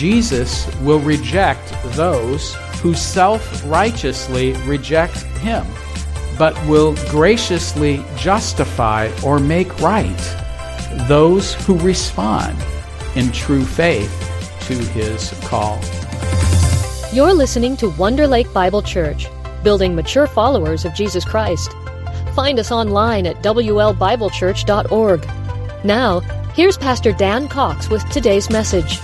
Jesus will reject those who self righteously reject him, but will graciously justify or make right those who respond in true faith to his call. You're listening to Wonder Lake Bible Church, building mature followers of Jesus Christ. Find us online at WLBibleChurch.org. Now, here's Pastor Dan Cox with today's message.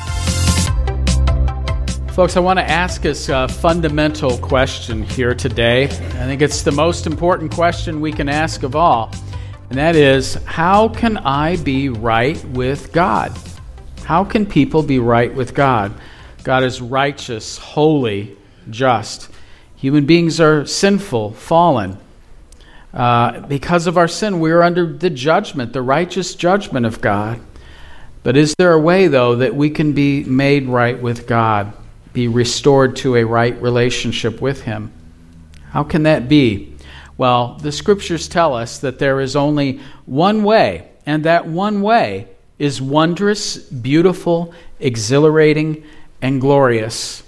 Folks, I want to ask us a fundamental question here today. I think it's the most important question we can ask of all. And that is how can I be right with God? How can people be right with God? God is righteous, holy, just. Human beings are sinful, fallen. Uh, because of our sin, we are under the judgment, the righteous judgment of God. But is there a way, though, that we can be made right with God? Be restored to a right relationship with Him. How can that be? Well, the scriptures tell us that there is only one way, and that one way is wondrous, beautiful, exhilarating, and glorious.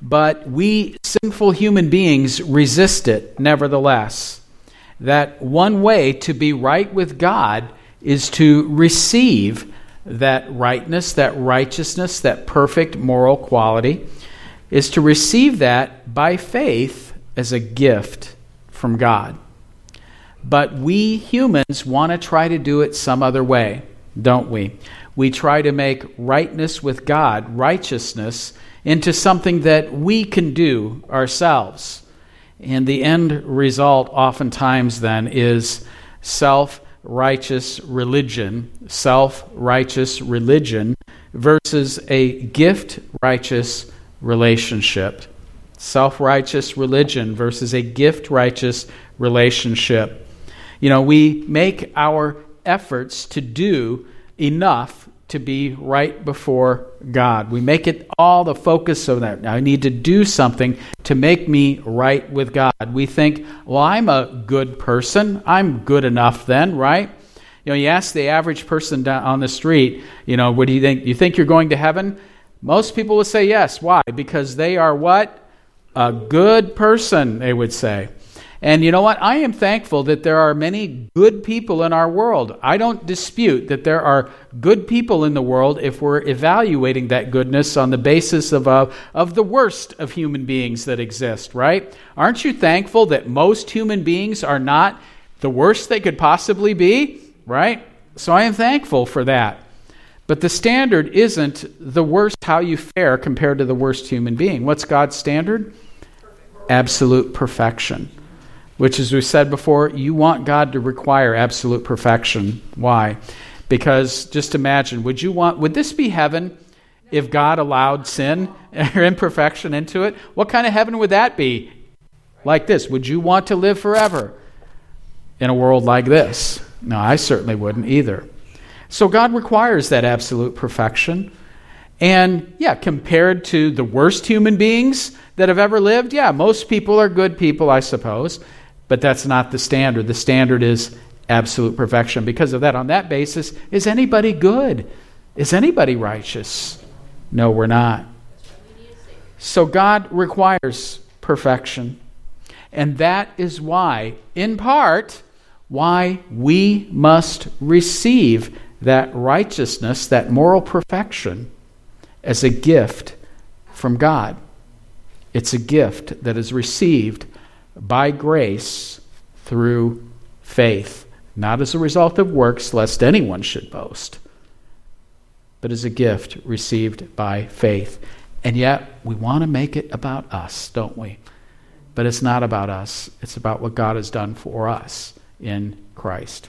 But we sinful human beings resist it nevertheless. That one way to be right with God is to receive that rightness, that righteousness, that perfect moral quality is to receive that by faith as a gift from God. But we humans want to try to do it some other way, don't we? We try to make rightness with God, righteousness, into something that we can do ourselves. And the end result, oftentimes, then, is self righteous religion, self righteous religion versus a gift righteous relationship. Self righteous religion versus a gift righteous relationship. You know, we make our efforts to do enough to be right before God. We make it all the focus of that. I need to do something to make me right with God. We think, well, I'm a good person. I'm good enough then, right? You know, you ask the average person on the street, you know, what do you think? You think you're going to heaven? Most people would say yes. Why? Because they are what? A good person, they would say. And you know what? I am thankful that there are many good people in our world. I don't dispute that there are good people in the world if we're evaluating that goodness on the basis of, uh, of the worst of human beings that exist, right? Aren't you thankful that most human beings are not the worst they could possibly be, right? So I am thankful for that. But the standard isn't the worst how you fare compared to the worst human being. What's God's standard? Absolute perfection. Which, as we said before, you want God to require absolute perfection. Why? Because just imagine, would you want, would this be heaven if God allowed sin or imperfection into it? What kind of heaven would that be? Like this. Would you want to live forever in a world like this? No, I certainly wouldn't either. So God requires that absolute perfection. And yeah, compared to the worst human beings that have ever lived, yeah, most people are good people, I suppose. But that's not the standard. The standard is absolute perfection. Because of that, on that basis, is anybody good? Is anybody righteous? No, we're not. So God requires perfection. And that is why, in part, why we must receive that righteousness, that moral perfection, as a gift from God. It's a gift that is received by grace through faith, not as a result of works, lest anyone should boast, but as a gift received by faith. And yet, we want to make it about us, don't we? But it's not about us, it's about what God has done for us in Christ.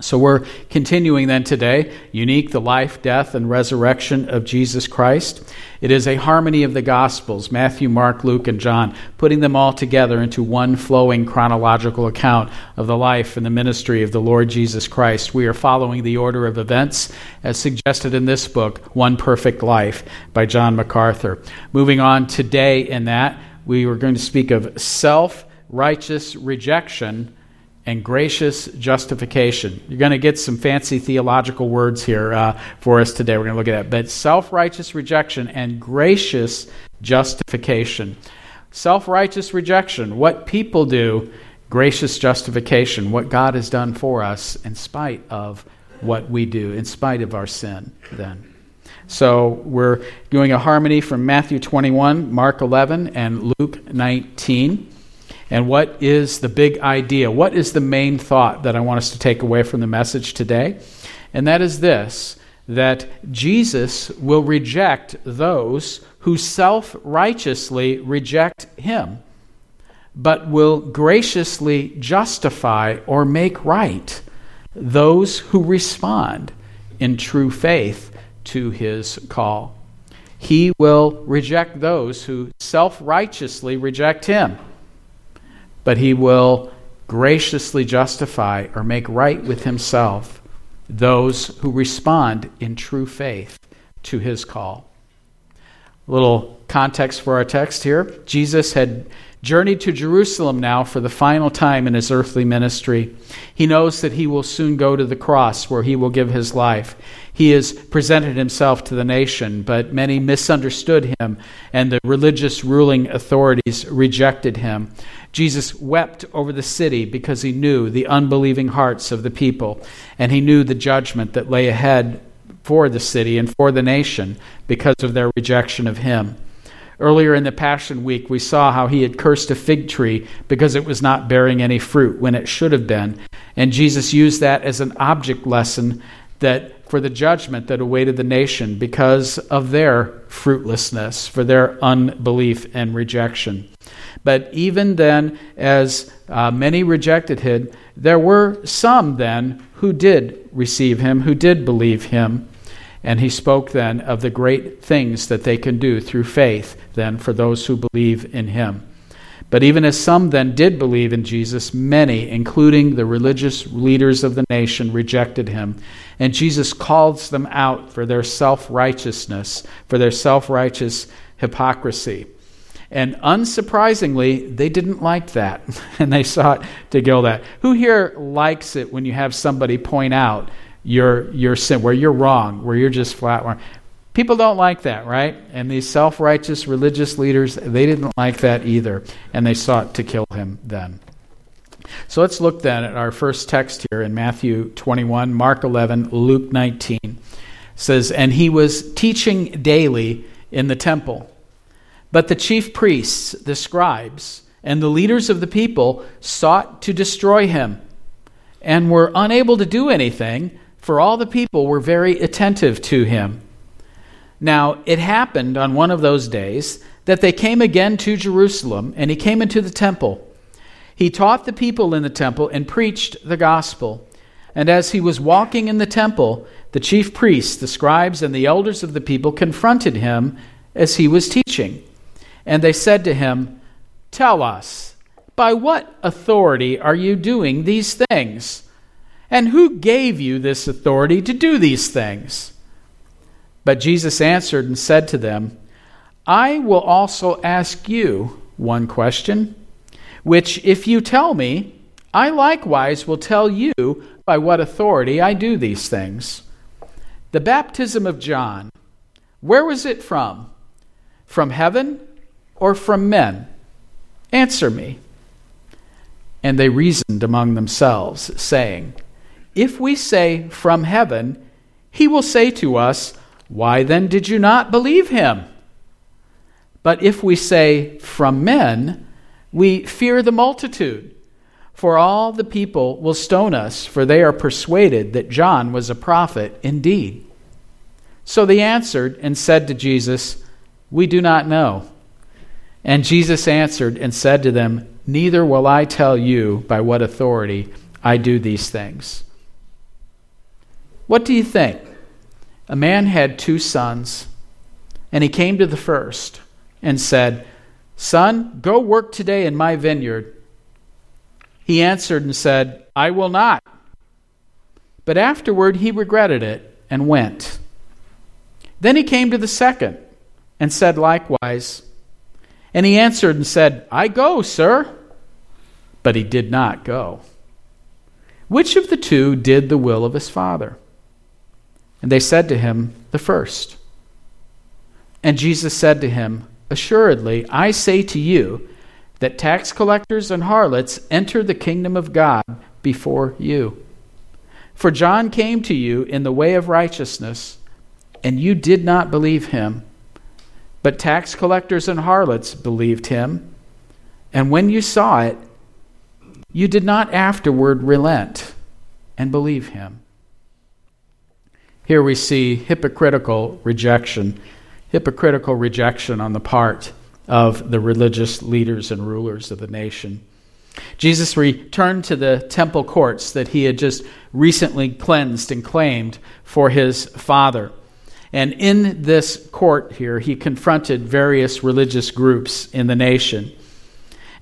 So we're continuing then today, unique, the life, death, and resurrection of Jesus Christ. It is a harmony of the Gospels, Matthew, Mark, Luke, and John, putting them all together into one flowing chronological account of the life and the ministry of the Lord Jesus Christ. We are following the order of events as suggested in this book, One Perfect Life by John MacArthur. Moving on today in that, we are going to speak of self righteous rejection and gracious justification. You're going to get some fancy theological words here uh, for us today. We're going to look at that. But self righteous rejection and gracious justification. Self righteous rejection, what people do, gracious justification, what God has done for us in spite of what we do, in spite of our sin, then. So we're doing a harmony from Matthew 21, Mark 11, and Luke 19. And what is the big idea? What is the main thought that I want us to take away from the message today? And that is this that Jesus will reject those who self righteously reject him, but will graciously justify or make right those who respond in true faith to his call. He will reject those who self righteously reject him, but he will graciously justify or make right with himself those who respond in true faith to his call. A little context for our text here Jesus had journeyed to Jerusalem now for the final time in his earthly ministry. He knows that he will soon go to the cross where he will give his life. He has presented himself to the nation, but many misunderstood him, and the religious ruling authorities rejected him. Jesus wept over the city because he knew the unbelieving hearts of the people, and he knew the judgment that lay ahead for the city and for the nation because of their rejection of him. Earlier in the Passion Week, we saw how he had cursed a fig tree because it was not bearing any fruit when it should have been. And Jesus used that as an object lesson that for the judgment that awaited the nation because of their fruitlessness, for their unbelief and rejection. But even then, as uh, many rejected him, there were some then who did receive him, who did believe him. And he spoke then of the great things that they can do through faith, then, for those who believe in him. But even as some then did believe in Jesus, many, including the religious leaders of the nation, rejected him. And Jesus calls them out for their self righteousness, for their self righteous hypocrisy. And unsurprisingly, they didn't like that, and they sought to kill that. Who here likes it when you have somebody point out your your sin, where you're wrong, where you're just flat wrong? People don't like that, right? And these self righteous religious leaders, they didn't like that either, and they sought to kill him then. So let's look then at our first text here in Matthew 21, Mark 11, Luke 19. It says, And he was teaching daily in the temple. But the chief priests, the scribes, and the leaders of the people sought to destroy him and were unable to do anything, for all the people were very attentive to him. Now, it happened on one of those days that they came again to Jerusalem, and he came into the temple. He taught the people in the temple and preached the gospel. And as he was walking in the temple, the chief priests, the scribes, and the elders of the people confronted him as he was teaching. And they said to him, Tell us, by what authority are you doing these things? And who gave you this authority to do these things? But Jesus answered and said to them, I will also ask you one question which if you tell me, I likewise will tell you by what authority I do these things. The baptism of John, where was it from? From heaven or from men? Answer me. And they reasoned among themselves, saying, If we say from heaven, he will say to us, Why then did you not believe him? But if we say from men, we fear the multitude, for all the people will stone us, for they are persuaded that John was a prophet indeed. So they answered and said to Jesus, We do not know. And Jesus answered and said to them, Neither will I tell you by what authority I do these things. What do you think? A man had two sons, and he came to the first and said, Son, go work today in my vineyard. He answered and said, I will not. But afterward he regretted it and went. Then he came to the second and said likewise. And he answered and said, I go, sir. But he did not go. Which of the two did the will of his father? And they said to him, The first. And Jesus said to him, Assuredly, I say to you, that tax collectors and harlots enter the kingdom of God before you. For John came to you in the way of righteousness, and you did not believe him. But tax collectors and harlots believed him. And when you saw it, you did not afterward relent and believe him. Here we see hypocritical rejection, hypocritical rejection on the part of the religious leaders and rulers of the nation. Jesus returned to the temple courts that he had just recently cleansed and claimed for his Father. And in this court here, he confronted various religious groups in the nation.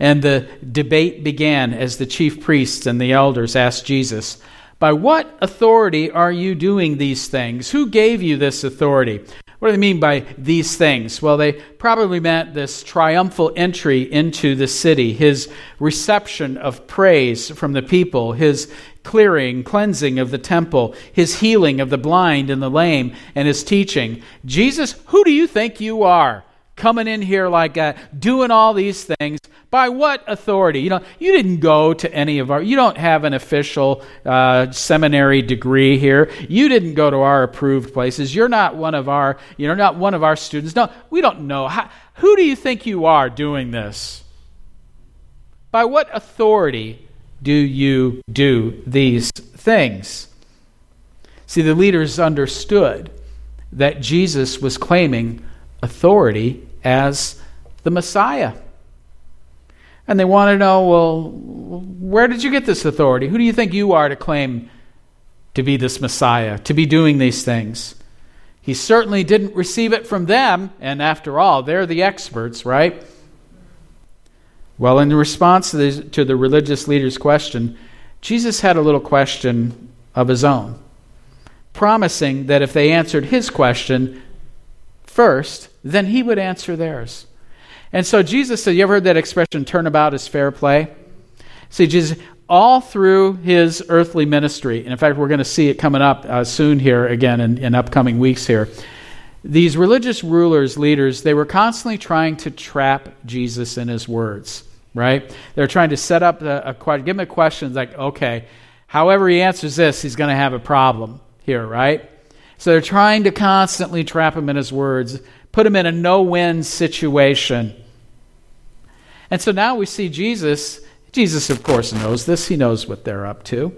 And the debate began as the chief priests and the elders asked Jesus, By what authority are you doing these things? Who gave you this authority? What do they mean by these things? Well, they probably meant this triumphal entry into the city, his reception of praise from the people, his clearing, cleansing of the temple, his healing of the blind and the lame, and his teaching. Jesus, who do you think you are? Coming in here like that, doing all these things, by what authority? You know, you didn't go to any of our, you don't have an official uh, seminary degree here. You didn't go to our approved places. You're not one of our, you know, not one of our students. No, we don't know. How, who do you think you are doing this? By what authority do you do these things? See, the leaders understood that Jesus was claiming authority as the Messiah. And they want to know, well, where did you get this authority? Who do you think you are to claim to be this Messiah, to be doing these things? He certainly didn't receive it from them, and after all, they're the experts, right? Well, in response to the, to the religious leader's question, Jesus had a little question of his own, promising that if they answered his question first, then he would answer theirs. And so Jesus said, You ever heard that expression, turnabout is fair play? See, Jesus, all through his earthly ministry, and in fact, we're going to see it coming up uh, soon here again in, in upcoming weeks here. These religious rulers, leaders, they were constantly trying to trap Jesus in his words, right? They're trying to set up a, a question, give him a question like, okay, however he answers this, he's going to have a problem here, right? So they're trying to constantly trap him in his words, put him in a no win situation. And so now we see Jesus. Jesus, of course, knows this. He knows what they're up to.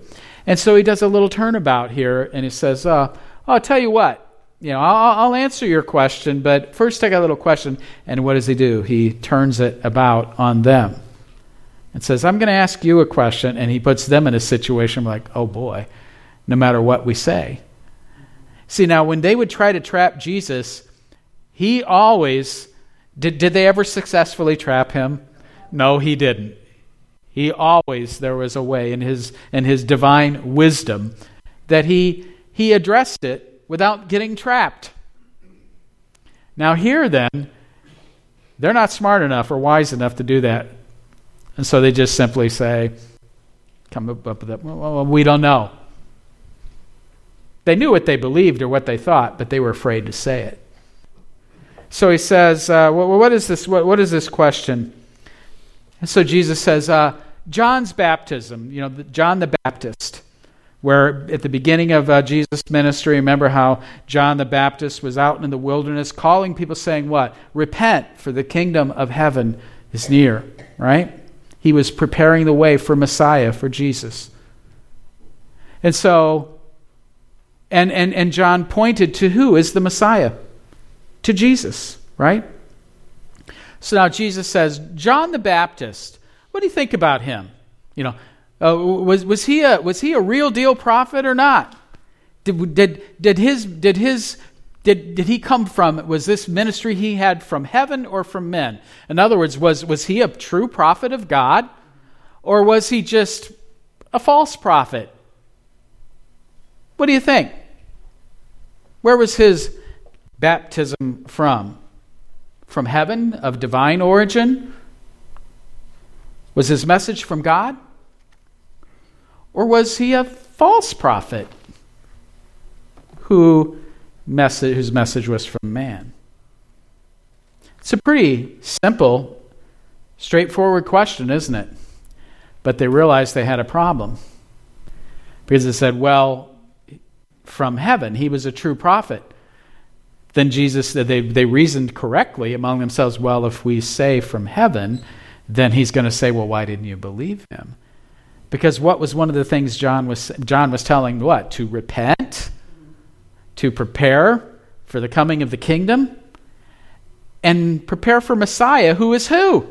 And so he does a little turnabout here and he says, uh, I'll tell you what. You know, I'll, I'll answer your question, but first I got a little question. And what does he do? He turns it about on them and says, I'm going to ask you a question. And he puts them in a situation like, oh boy, no matter what we say. See, now when they would try to trap Jesus, he always, did, did they ever successfully trap him? No, he didn't. He always, there was a way in his, in his divine wisdom that he, he addressed it without getting trapped. Now, here then, they're not smart enough or wise enough to do that. And so they just simply say, come up with that. Well, we don't know. They knew what they believed or what they thought, but they were afraid to say it. So he says, uh, well, what is this? What, what is this question? And so Jesus says, uh, John's baptism, you know, John the Baptist, where at the beginning of uh, Jesus' ministry, remember how John the Baptist was out in the wilderness calling people, saying, What? Repent, for the kingdom of heaven is near, right? He was preparing the way for Messiah, for Jesus. And so, and, and, and John pointed to who is the Messiah? To Jesus, right? So now Jesus says, John the Baptist, what do you think about him? You know, uh, was, was, he a, was he a real deal prophet or not? Did, did, did, his, did, his, did, did he come from, was this ministry he had from heaven or from men? In other words, was, was he a true prophet of God or was he just a false prophet? What do you think? Where was his baptism from? from heaven of divine origin? Was his message from God? Or was he a false prophet who message, whose message was from man? It's a pretty simple, straightforward question, isn't it? But they realized they had a problem. Because they said, well, from heaven, he was a true prophet. Then Jesus, they, they reasoned correctly among themselves, well, if we say from heaven, then he's going to say, well, why didn't you believe him? Because what was one of the things John was, John was telling what? To repent, to prepare for the coming of the kingdom, and prepare for Messiah, who is who?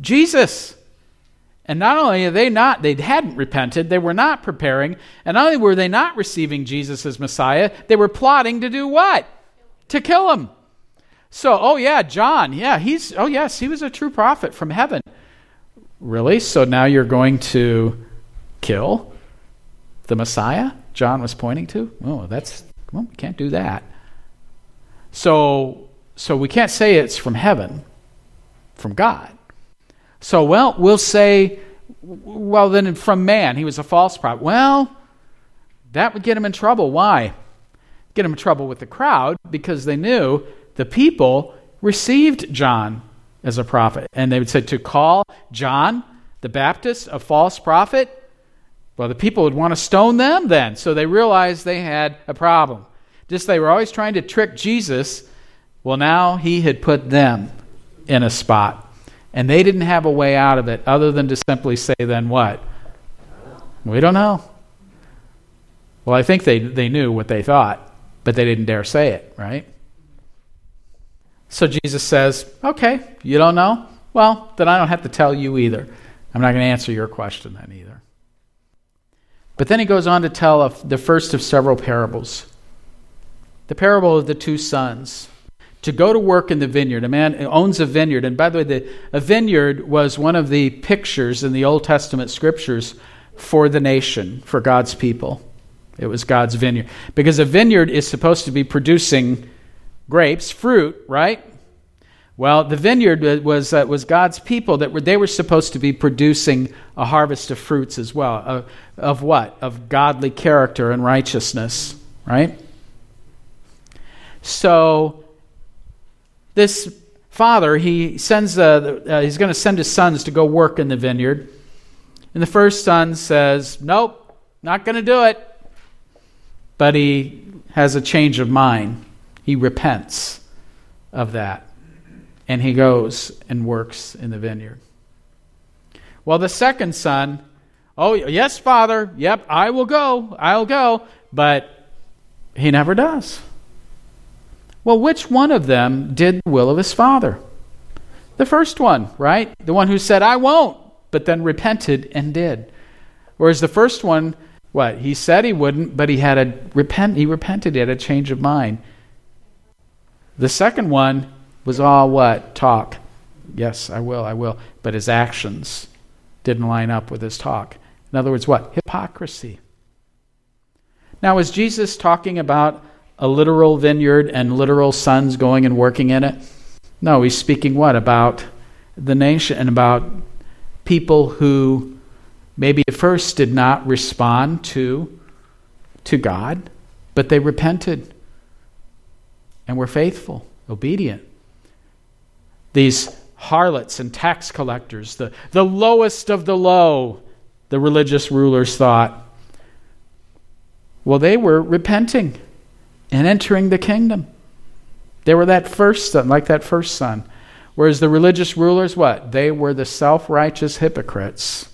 Jesus. And not only are they not, they hadn't repented, they were not preparing, and not only were they not receiving Jesus as Messiah, they were plotting to do what? To kill him. So, oh yeah, John, yeah, he's, oh yes, he was a true prophet from heaven. Really? So now you're going to kill the Messiah? John was pointing to? Oh, that's, well, we can't do that. So, so we can't say it's from heaven, from God. So, well, we'll say, well, then from man, he was a false prophet. Well, that would get him in trouble. Why? Get him in trouble with the crowd because they knew the people received John as a prophet. And they would say to call John the Baptist a false prophet, well, the people would want to stone them then. So they realized they had a problem. Just they were always trying to trick Jesus. Well, now he had put them in a spot. And they didn't have a way out of it other than to simply say, then what? We don't know. Well, I think they, they knew what they thought, but they didn't dare say it, right? So Jesus says, Okay, you don't know? Well, then I don't have to tell you either. I'm not going to answer your question then either. But then he goes on to tell the first of several parables the parable of the two sons to go to work in the vineyard. A man owns a vineyard. And by the way, the, a vineyard was one of the pictures in the Old Testament scriptures for the nation, for God's people. It was God's vineyard. Because a vineyard is supposed to be producing grapes, fruit, right? Well, the vineyard was, uh, was God's people that were, they were supposed to be producing a harvest of fruits as well. Of, of what? Of godly character and righteousness, right? So, this father, he sends, uh, uh, he's going to send his sons to go work in the vineyard. And the first son says, Nope, not going to do it. But he has a change of mind. He repents of that. And he goes and works in the vineyard. Well, the second son, oh, yes, father, yep, I will go, I'll go. But he never does. Well, which one of them did the will of his father? The first one, right? The one who said, I won't, but then repented and did. Whereas the first one, what? He said he wouldn't, but he had a repent he repented, he had a change of mind. The second one was all what? Talk. Yes, I will, I will. But his actions didn't line up with his talk. In other words, what? Hypocrisy. Now, is Jesus talking about a literal vineyard and literal sons going and working in it? No, he's speaking what? About the nation and about people who maybe at first did not respond to, to God, but they repented and were faithful, obedient. These harlots and tax collectors, the, the lowest of the low, the religious rulers thought. Well, they were repenting and entering the kingdom. They were that first son, like that first son. Whereas the religious rulers, what? They were the self righteous hypocrites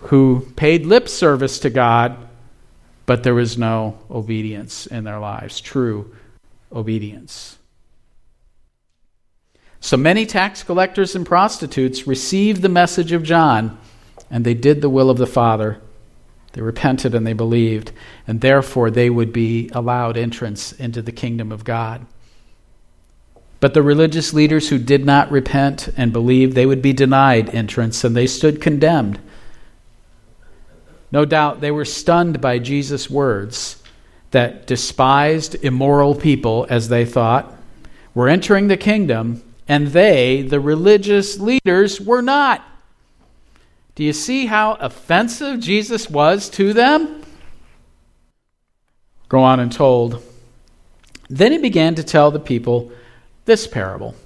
who paid lip service to God, but there was no obedience in their lives, true obedience. So many tax collectors and prostitutes received the message of John, and they did the will of the Father. They repented and they believed, and therefore they would be allowed entrance into the kingdom of God. But the religious leaders who did not repent and believe, they would be denied entrance, and they stood condemned. No doubt they were stunned by Jesus' words that despised, immoral people, as they thought, were entering the kingdom, and they, the religious leaders, were not. Do you see how offensive Jesus was to them? Go on and told. Then he began to tell the people this parable.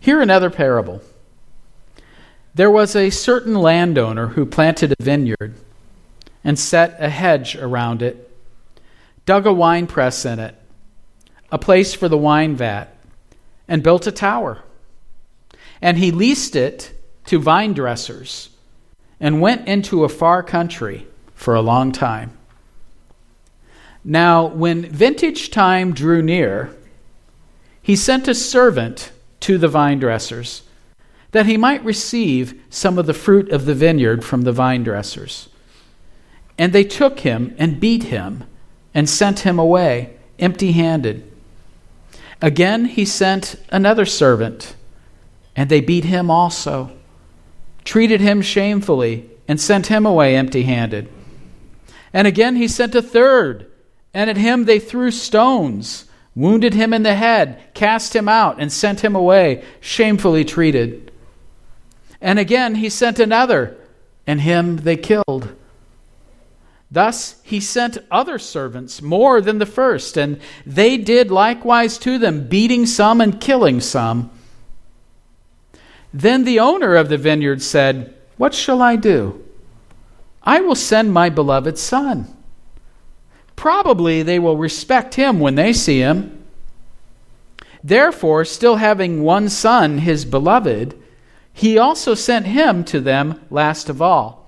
Hear another parable. There was a certain landowner who planted a vineyard and set a hedge around it, dug a wine press in it, a place for the wine vat, and built a tower. And he leased it to vine dressers and went into a far country for a long time. Now, when vintage time drew near, he sent a servant to the vine dressers that he might receive some of the fruit of the vineyard from the vine dressers. And they took him and beat him and sent him away empty handed. Again, he sent another servant, and they beat him also, treated him shamefully, and sent him away empty handed. And again, he sent a third, and at him they threw stones, wounded him in the head, cast him out, and sent him away shamefully treated. And again, he sent another, and him they killed. Thus he sent other servants more than the first, and they did likewise to them, beating some and killing some. Then the owner of the vineyard said, What shall I do? I will send my beloved son. Probably they will respect him when they see him. Therefore, still having one son, his beloved, he also sent him to them last of all.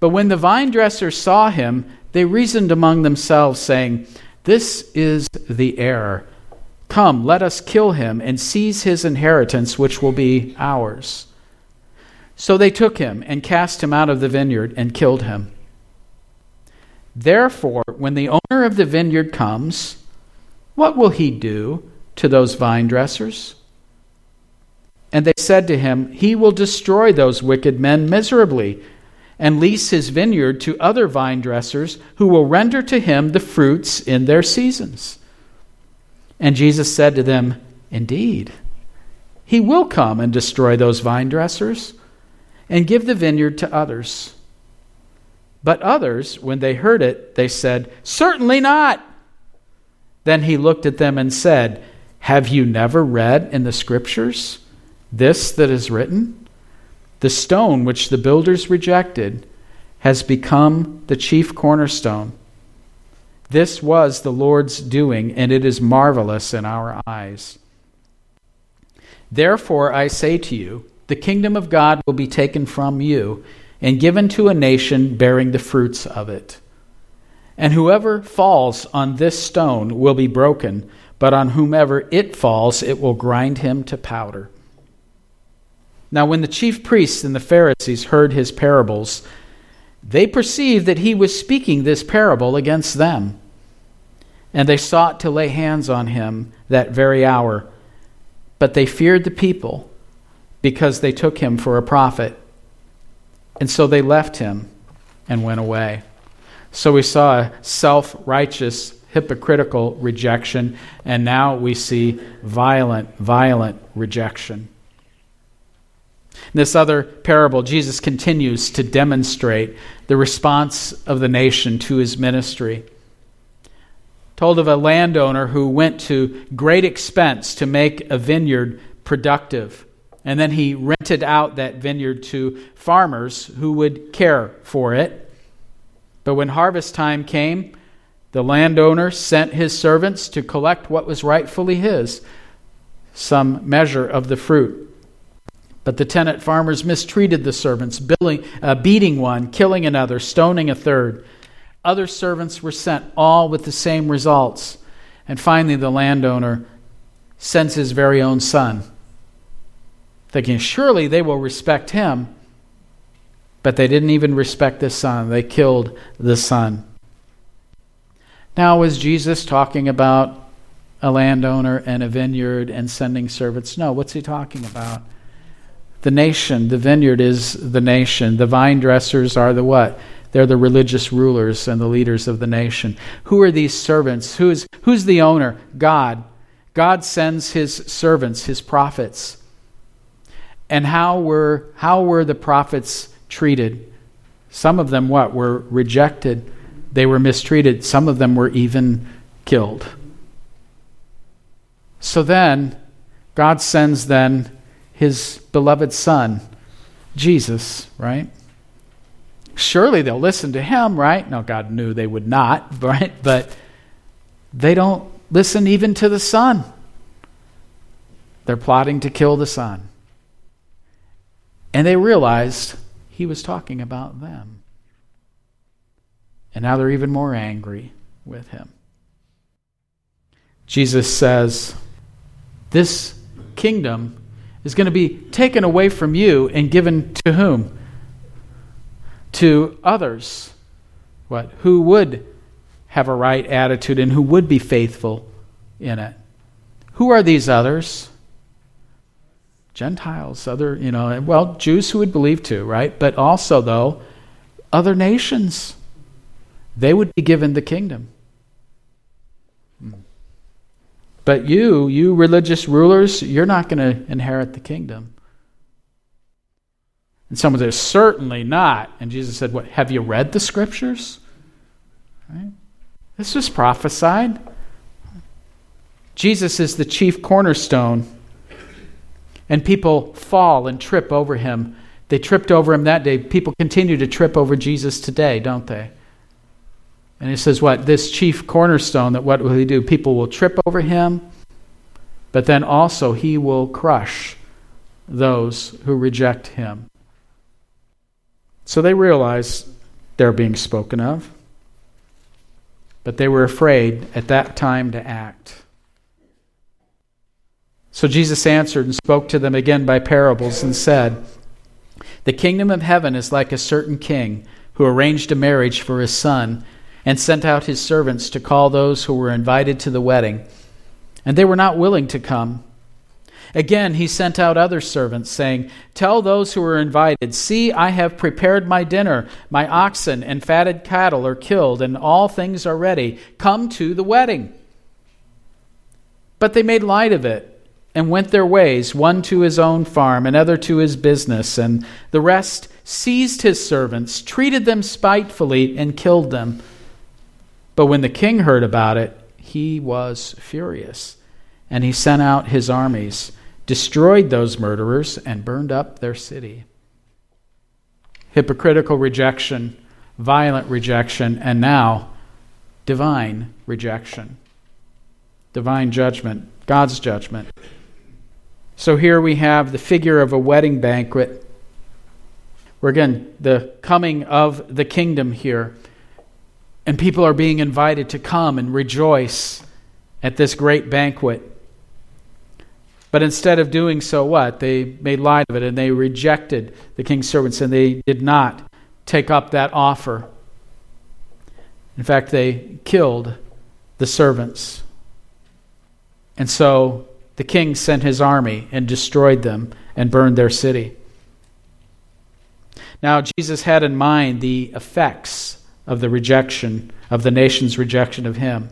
But when the vine dressers saw him, they reasoned among themselves, saying, This is the heir. Come, let us kill him and seize his inheritance, which will be ours. So they took him and cast him out of the vineyard and killed him. Therefore, when the owner of the vineyard comes, what will he do to those vine dressers? And they said to him, He will destroy those wicked men miserably and lease his vineyard to other vine dressers who will render to him the fruits in their seasons. And Jesus said to them, Indeed, he will come and destroy those vine dressers and give the vineyard to others. But others, when they heard it, they said, Certainly not. Then he looked at them and said, Have you never read in the Scriptures this that is written? The stone which the builders rejected has become the chief cornerstone. This was the Lord's doing, and it is marvelous in our eyes. Therefore, I say to you, the kingdom of God will be taken from you and given to a nation bearing the fruits of it. And whoever falls on this stone will be broken, but on whomever it falls, it will grind him to powder. Now, when the chief priests and the Pharisees heard his parables, they perceived that he was speaking this parable against them. And they sought to lay hands on him that very hour. But they feared the people because they took him for a prophet. And so they left him and went away. So we saw a self righteous, hypocritical rejection, and now we see violent, violent rejection. In this other parable, Jesus continues to demonstrate the response of the nation to his ministry. Told of a landowner who went to great expense to make a vineyard productive. And then he rented out that vineyard to farmers who would care for it. But when harvest time came, the landowner sent his servants to collect what was rightfully his, some measure of the fruit. But the tenant farmers mistreated the servants, billing, uh, beating one, killing another, stoning a third. Other servants were sent, all with the same results. And finally, the landowner sends his very own son, thinking, surely they will respect him. But they didn't even respect the son, they killed the son. Now, was Jesus talking about a landowner and a vineyard and sending servants? No, what's he talking about? The nation, the vineyard is the nation. The vine dressers are the what? They're the religious rulers and the leaders of the nation. Who are these servants? Who's, who's the owner? God. God sends his servants, his prophets. And how were, how were the prophets treated? Some of them, what, were rejected. They were mistreated. Some of them were even killed. So then, God sends then his beloved Son, Jesus, right? Surely they'll listen to him, right? Now, God knew they would not, right? But they don't listen even to the Son. They're plotting to kill the Son. And they realized he was talking about them. And now they're even more angry with him. Jesus says, This kingdom is going to be taken away from you and given to whom? To others. What? Who would have a right attitude and who would be faithful in it. Who are these others? Gentiles, other, you know, well, Jews who would believe too, right? But also, though, other nations. They would be given the kingdom. But you, you religious rulers, you're not going to inherit the kingdom. And someone says, certainly not. And Jesus said, What have you read the scriptures? Right? This was prophesied. Jesus is the chief cornerstone, and people fall and trip over him. They tripped over him that day. People continue to trip over Jesus today, don't they? And he says, What? This chief cornerstone, that what will he do? People will trip over him, but then also he will crush those who reject him. So they realize they're being spoken of, but they were afraid at that time to act. So Jesus answered and spoke to them again by parables and said, The kingdom of heaven is like a certain king who arranged a marriage for his son and sent out his servants to call those who were invited to the wedding. And they were not willing to come. Again, he sent out other servants, saying, Tell those who are invited, See, I have prepared my dinner. My oxen and fatted cattle are killed, and all things are ready. Come to the wedding. But they made light of it and went their ways, one to his own farm, another to his business, and the rest seized his servants, treated them spitefully, and killed them. But when the king heard about it, he was furious, and he sent out his armies, destroyed those murderers, and burned up their city. Hypocritical rejection, violent rejection, and now divine rejection. Divine judgment, God's judgment. So here we have the figure of a wedding banquet, where again, the coming of the kingdom here. And people are being invited to come and rejoice at this great banquet. But instead of doing so, what? They made light of it and they rejected the king's servants and they did not take up that offer. In fact, they killed the servants. And so the king sent his army and destroyed them and burned their city. Now, Jesus had in mind the effects of the rejection, of the nation's rejection of him.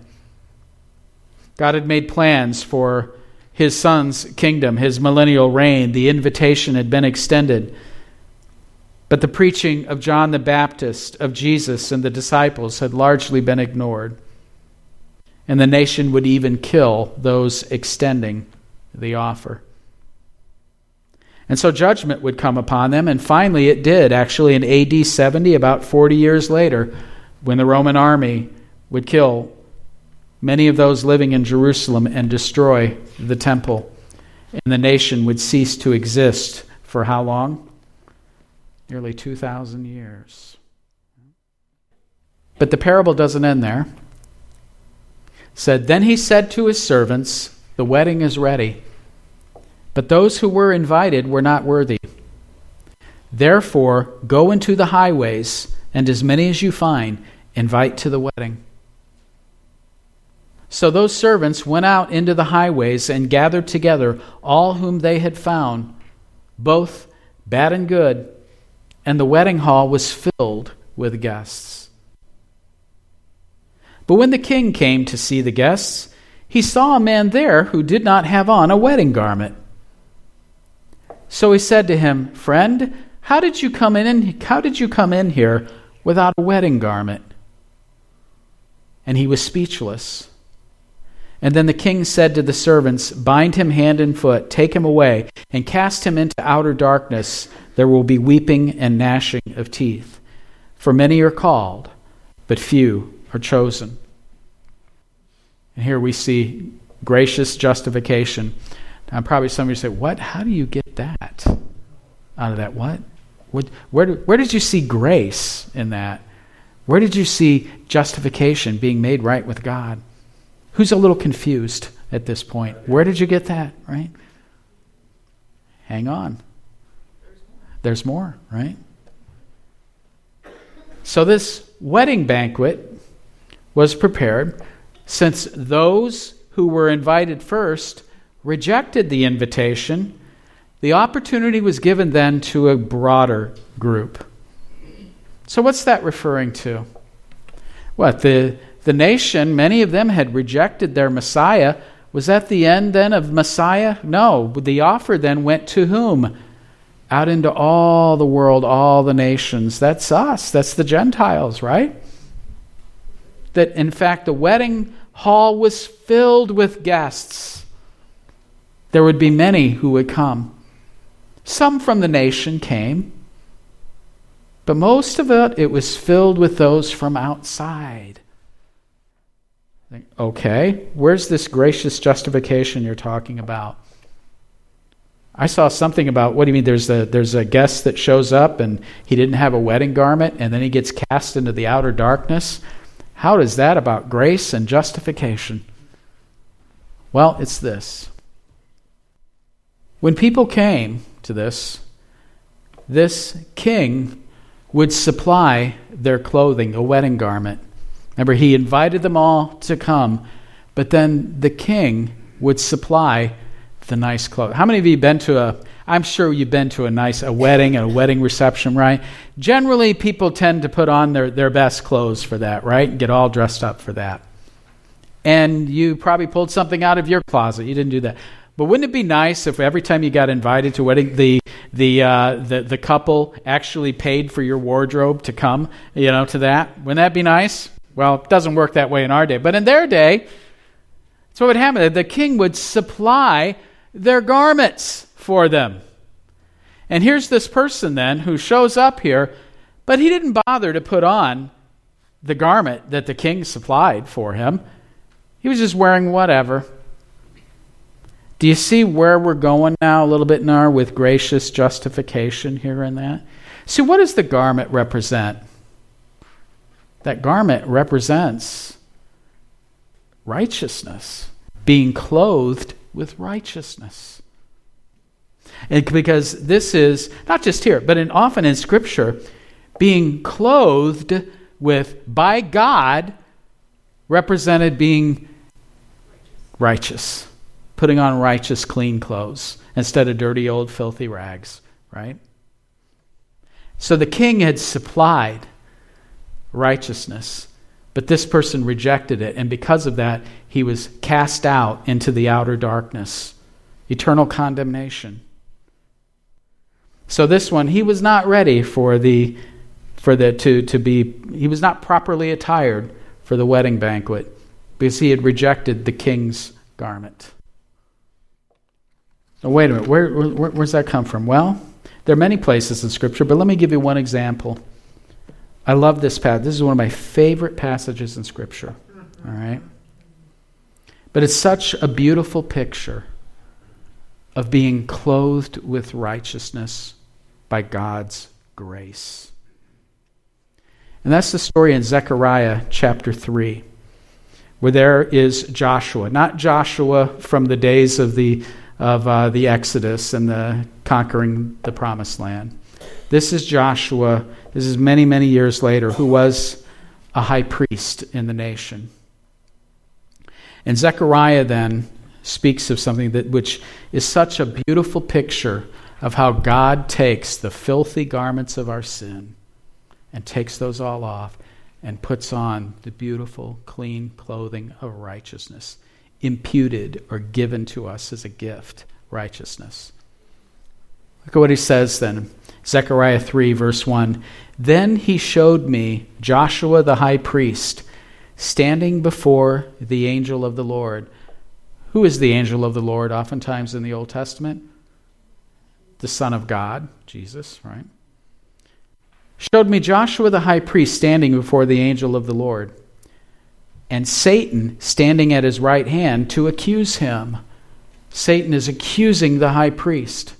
God had made plans for his son's kingdom, his millennial reign. The invitation had been extended. But the preaching of John the Baptist, of Jesus, and the disciples had largely been ignored. And the nation would even kill those extending the offer. And so judgment would come upon them, and finally it did, actually, in AD 70, about 40 years later, when the Roman army would kill many of those living in Jerusalem and destroy the temple. And the nation would cease to exist for how long? Nearly 2,000 years. But the parable doesn't end there. It said, Then he said to his servants, The wedding is ready but those who were invited were not worthy. Therefore, go into the highways, and as many as you find, invite to the wedding. So those servants went out into the highways and gathered together all whom they had found, both bad and good, and the wedding hall was filled with guests. But when the king came to see the guests, he saw a man there who did not have on a wedding garment. So he said to him, Friend, How did you come in how did you come in here without a wedding garment? And he was speechless. And then the king said to the servants, Bind him hand and foot, take him away, and cast him into outer darkness. There will be weeping and gnashing of teeth. For many are called, but few are chosen. And here we see gracious justification. Now, probably some of you say, What? How do you get that out of that? What? what where, where did you see grace in that? Where did you see justification, being made right with God? Who's a little confused at this point? Where did you get that, right? Hang on. There's more, right? So, this wedding banquet was prepared since those who were invited first rejected the invitation. The opportunity was given then to a broader group. So, what's that referring to? What? The the nation, many of them had rejected their Messiah. Was that the end then of Messiah? No. The offer then went to whom? Out into all the world, all the nations. That's us. That's the Gentiles, right? That in fact the wedding hall was filled with guests. There would be many who would come. Some from the nation came, but most of it, it was filled with those from outside. Okay, where's this gracious justification you're talking about? I saw something about what do you mean? There's a there's a guest that shows up and he didn't have a wedding garment and then he gets cast into the outer darkness. How is that about grace and justification? Well, it's this. When people came to this, this king would supply their clothing, a wedding garment. Remember, he invited them all to come, but then the king would supply the nice clothes. How many of you been to a I'm sure you've been to a nice a wedding, a wedding reception, right? Generally people tend to put on their, their best clothes for that, right? And get all dressed up for that. And you probably pulled something out of your closet. You didn't do that. But wouldn't it be nice if every time you got invited to a wedding, the the uh, the the couple actually paid for your wardrobe to come, you know, to that? Wouldn't that be nice? Well, it doesn't work that way in our day. But in their day, that's what would happen. The king would supply their garments for them. And here's this person then who shows up here, but he didn't bother to put on the garment that the king supplied for him. He was just wearing whatever. Do you see where we're going now a little bit now with gracious justification here and that? See, what does the garment represent? That garment represents righteousness, being clothed with righteousness. And because this is not just here, but in, often in Scripture, being clothed with by God represented being righteous, putting on righteous, clean clothes instead of dirty, old, filthy rags, right? So the king had supplied righteousness. But this person rejected it, and because of that, he was cast out into the outer darkness, eternal condemnation. So this one, he was not ready for the for the to, to be he was not properly attired for the wedding banquet because he had rejected the king's garment. Now, wait a minute, where, where, where's that come from? Well, there are many places in Scripture, but let me give you one example. I love this passage. This is one of my favorite passages in Scripture. All right? But it's such a beautiful picture of being clothed with righteousness by God's grace. And that's the story in Zechariah chapter 3, where there is Joshua. Not Joshua from the days of the, of, uh, the Exodus and the conquering the promised land. This is Joshua this is many, many years later, who was a high priest in the nation. And Zechariah then speaks of something that which is such a beautiful picture of how God takes the filthy garments of our sin and takes those all off and puts on the beautiful, clean clothing of righteousness, imputed or given to us as a gift, righteousness. Look at what he says then. Zechariah 3, verse 1. Then he showed me Joshua the high priest standing before the angel of the Lord. Who is the angel of the Lord oftentimes in the Old Testament? The Son of God, Jesus, right? Showed me Joshua the high priest standing before the angel of the Lord, and Satan standing at his right hand to accuse him. Satan is accusing the high priest.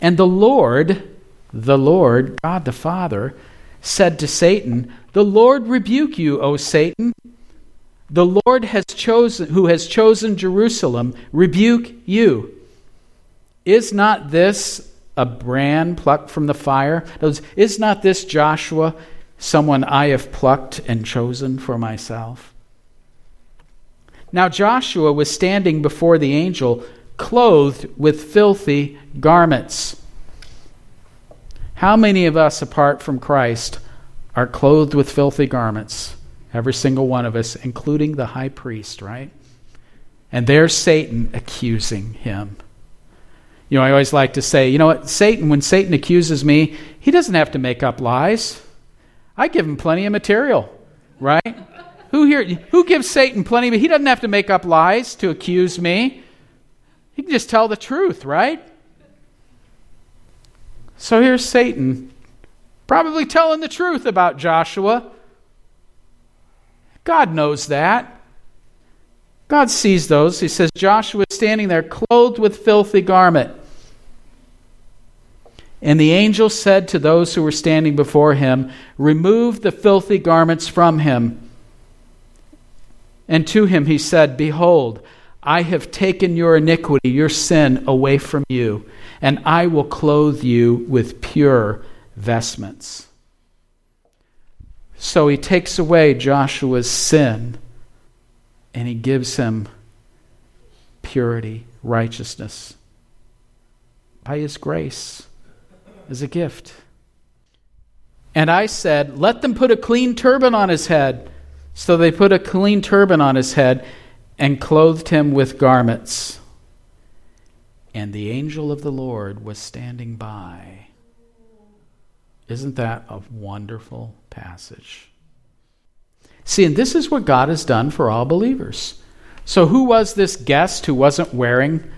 And the Lord, the Lord, God the Father, said to Satan, The Lord rebuke you, O Satan. The Lord has chosen who has chosen Jerusalem, rebuke you. Is not this a brand plucked from the fire? Is not this Joshua someone I have plucked and chosen for myself? Now Joshua was standing before the angel, clothed with filthy garments. How many of us, apart from Christ, are clothed with filthy garments? Every single one of us, including the high priest, right? And there's Satan accusing him. You know, I always like to say, you know what, Satan, when Satan accuses me, he doesn't have to make up lies. I give him plenty of material, right? who here who gives Satan plenty but he doesn't have to make up lies to accuse me. He can just tell the truth, right? So here's Satan probably telling the truth about Joshua. God knows that. God sees those. He says Joshua is standing there clothed with filthy garment. And the angel said to those who were standing before him, Remove the filthy garments from him. And to him he said, Behold, I have taken your iniquity, your sin, away from you, and I will clothe you with pure vestments. So he takes away Joshua's sin and he gives him purity, righteousness by his grace as a gift. And I said, Let them put a clean turban on his head. So they put a clean turban on his head and clothed him with garments. And the angel of the Lord was standing by. Isn't that a wonderful passage? See, and this is what God has done for all believers. So, who was this guest who wasn't wearing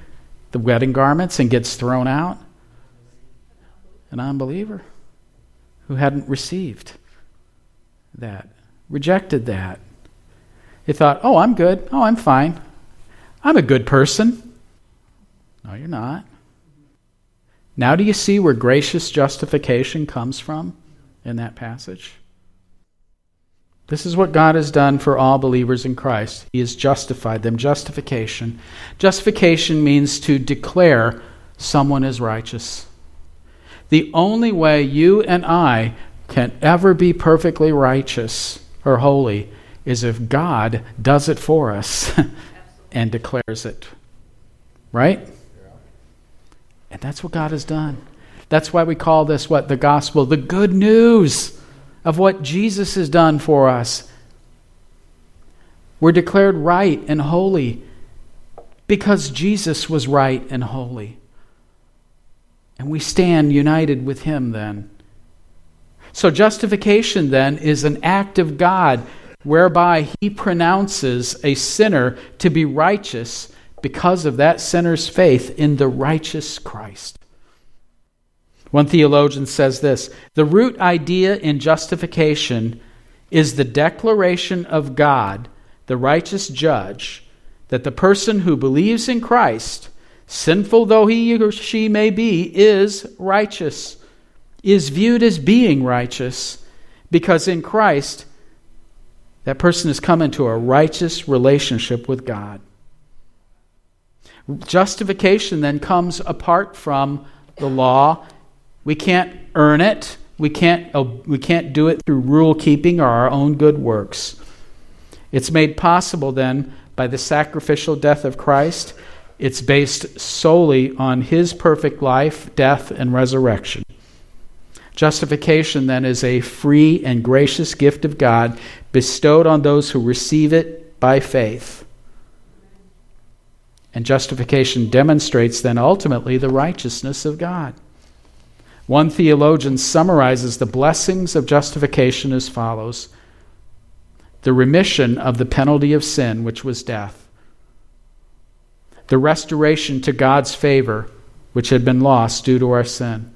the wedding garments and gets thrown out? An unbeliever who hadn't received that, rejected that. He thought, oh, I'm good. Oh, I'm fine. I'm a good person. No, you're not. Now, do you see where gracious justification comes from in that passage? This is what God has done for all believers in Christ. He has justified them. Justification. Justification means to declare someone is righteous. The only way you and I can ever be perfectly righteous or holy is if God does it for us and declares it. Right? And that's what God has done. That's why we call this what? The gospel, the good news of what Jesus has done for us. We're declared right and holy because Jesus was right and holy. And we stand united with him then. So, justification then is an act of God whereby he pronounces a sinner to be righteous because of that sinner's faith in the righteous Christ. One theologian says this The root idea in justification is the declaration of God, the righteous judge, that the person who believes in Christ sinful though he or she may be, is righteous, is viewed as being righteous, because in Christ, that person has come into a righteous relationship with God. Justification then comes apart from the law. We can't earn it. We can't, oh, we can't do it through rule keeping or our own good works. It's made possible then by the sacrificial death of Christ it's based solely on his perfect life, death, and resurrection. Justification, then, is a free and gracious gift of God bestowed on those who receive it by faith. And justification demonstrates then ultimately the righteousness of God. One theologian summarizes the blessings of justification as follows the remission of the penalty of sin, which was death, the restoration to God's favor, which had been lost due to our sin.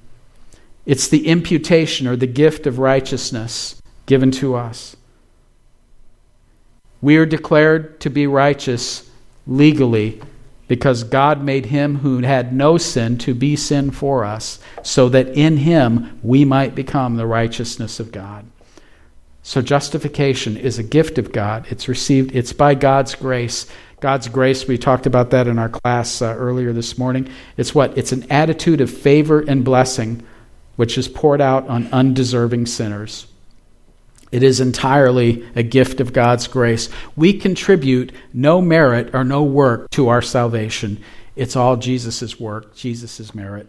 It's the imputation or the gift of righteousness given to us. We are declared to be righteous legally because God made him who had no sin to be sin for us, so that in him we might become the righteousness of God. So justification is a gift of God. It's received, it's by God's grace. God's grace, we talked about that in our class uh, earlier this morning. It's what? It's an attitude of favor and blessing which is poured out on undeserving sinners. It is entirely a gift of God's grace. We contribute no merit or no work to our salvation. It's all Jesus' work, Jesus' merit.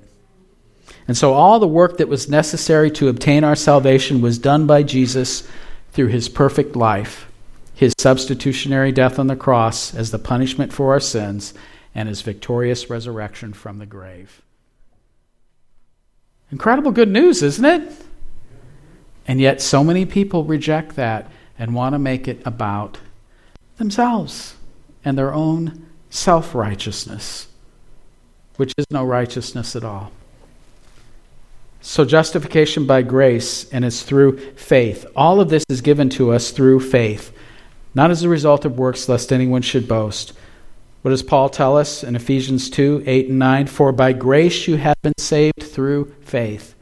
And so all the work that was necessary to obtain our salvation was done by Jesus through his perfect life, his substitutionary death on the cross as the punishment for our sins, and his victorious resurrection from the grave. Incredible good news, isn't it? And yet, so many people reject that and want to make it about themselves and their own self righteousness, which is no righteousness at all. So, justification by grace, and it's through faith. All of this is given to us through faith, not as a result of works, lest anyone should boast. What does Paul tell us in Ephesians 2 8 and 9? For by grace you have been saved through faith.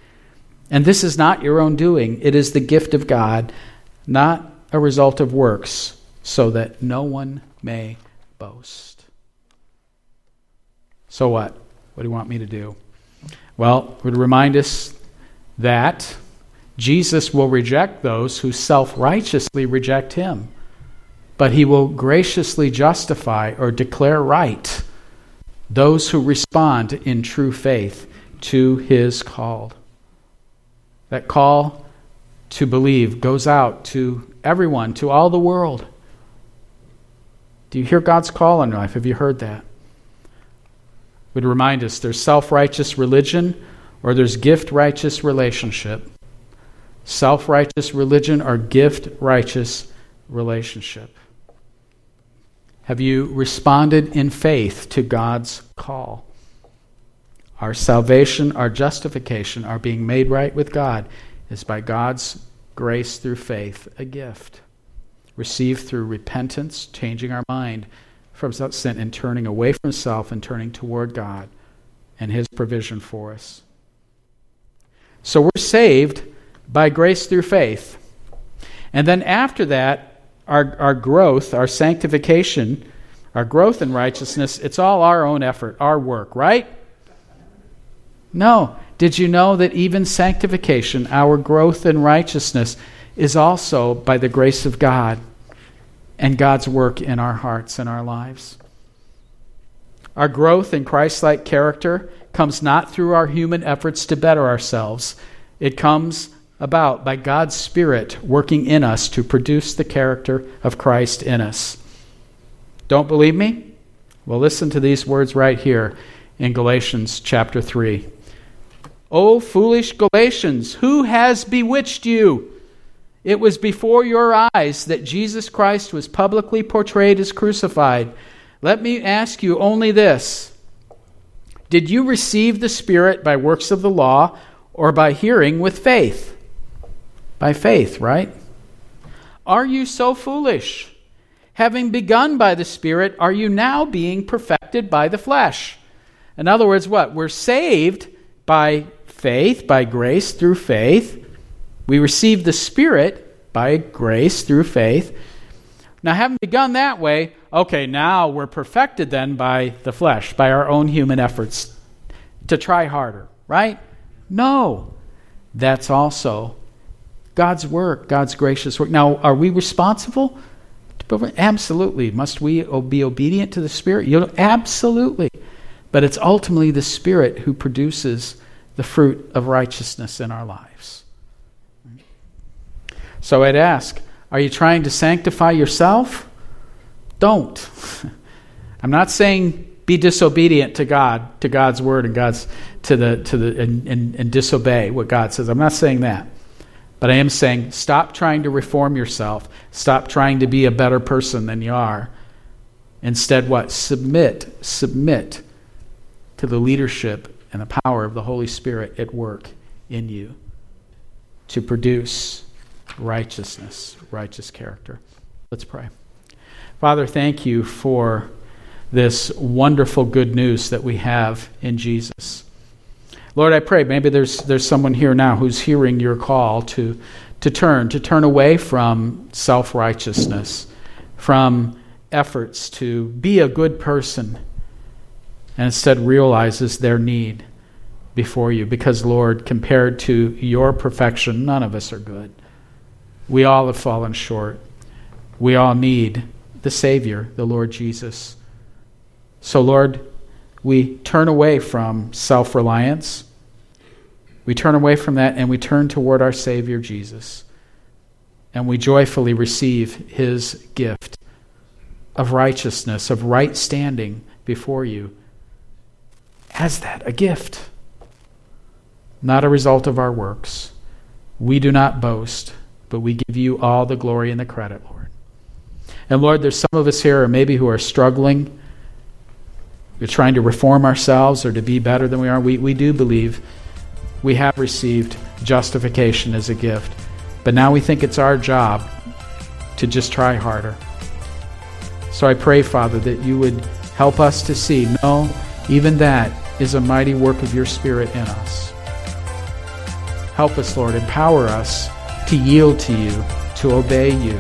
And this is not your own doing, it is the gift of God, not a result of works, so that no one may boast. So what? What do you want me to do? Well, would remind us that Jesus will reject those who self righteously reject him, but he will graciously justify or declare right those who respond in true faith to his call. That call to believe goes out to everyone, to all the world. Do you hear God's call in life? Have you heard that? Would remind us there's self righteous religion or there's gift righteous relationship. Self righteous religion or gift righteous relationship. Have you responded in faith to God's call? Our salvation, our justification, our being made right with God is by God's grace through faith, a gift received through repentance, changing our mind from sin and turning away from self and turning toward God and His provision for us. So we're saved by grace through faith. And then after that, our, our growth, our sanctification, our growth in righteousness, it's all our own effort, our work, right? No. Did you know that even sanctification, our growth in righteousness, is also by the grace of God and God's work in our hearts and our lives? Our growth in Christ like character comes not through our human efforts to better ourselves, it comes about by God's Spirit working in us to produce the character of Christ in us. Don't believe me? Well, listen to these words right here in Galatians chapter 3. O foolish Galatians, who has bewitched you? It was before your eyes that Jesus Christ was publicly portrayed as crucified. Let me ask you only this Did you receive the Spirit by works of the law or by hearing with faith? By faith, right? Are you so foolish? Having begun by the Spirit, are you now being perfected by the flesh? In other words, what? We're saved by faith, by grace through faith. We receive the Spirit by grace through faith. Now, having begun that way, okay, now we're perfected then by the flesh, by our own human efforts to try harder, right? No. That's also God's work, God's gracious work. Now, are we responsible? Absolutely. Must we be obedient to the Spirit? You know, Absolutely. But it's ultimately the Spirit who produces the fruit of righteousness in our lives. So I'd ask are you trying to sanctify yourself? Don't. I'm not saying be disobedient to God, to God's word and God's to the to the and, and, and disobey what God says. I'm not saying that. But I am saying stop trying to reform yourself. Stop trying to be a better person than you are. Instead, what? Submit, submit to the leadership and the power of the Holy Spirit at work in you to produce righteousness, righteous character. Let's pray. Father, thank you for this wonderful good news that we have in Jesus. Lord, I pray maybe there's, there's someone here now who's hearing your call to, to turn, to turn away from self righteousness, from efforts to be a good person, and instead realizes their need before you. Because, Lord, compared to your perfection, none of us are good. We all have fallen short. We all need the Savior, the Lord Jesus. So, Lord, we turn away from self reliance. We turn away from that and we turn toward our Savior Jesus. And we joyfully receive his gift of righteousness, of right standing before you as that, a gift, not a result of our works. We do not boast, but we give you all the glory and the credit, Lord. And Lord, there's some of us here, or maybe who are struggling we're trying to reform ourselves or to be better than we are. We, we do believe we have received justification as a gift. But now we think it's our job to just try harder. So I pray, Father, that you would help us to see no, even that is a mighty work of your Spirit in us. Help us, Lord. Empower us to yield to you, to obey you.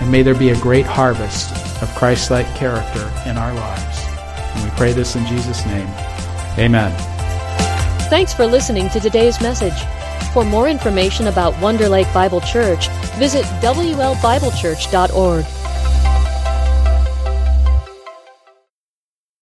And may there be a great harvest of Christ like character in our lives. And we pray this in Jesus' name. Amen. Thanks for listening to today's message. For more information about Wonder Lake Bible Church, visit WLBibleChurch.org.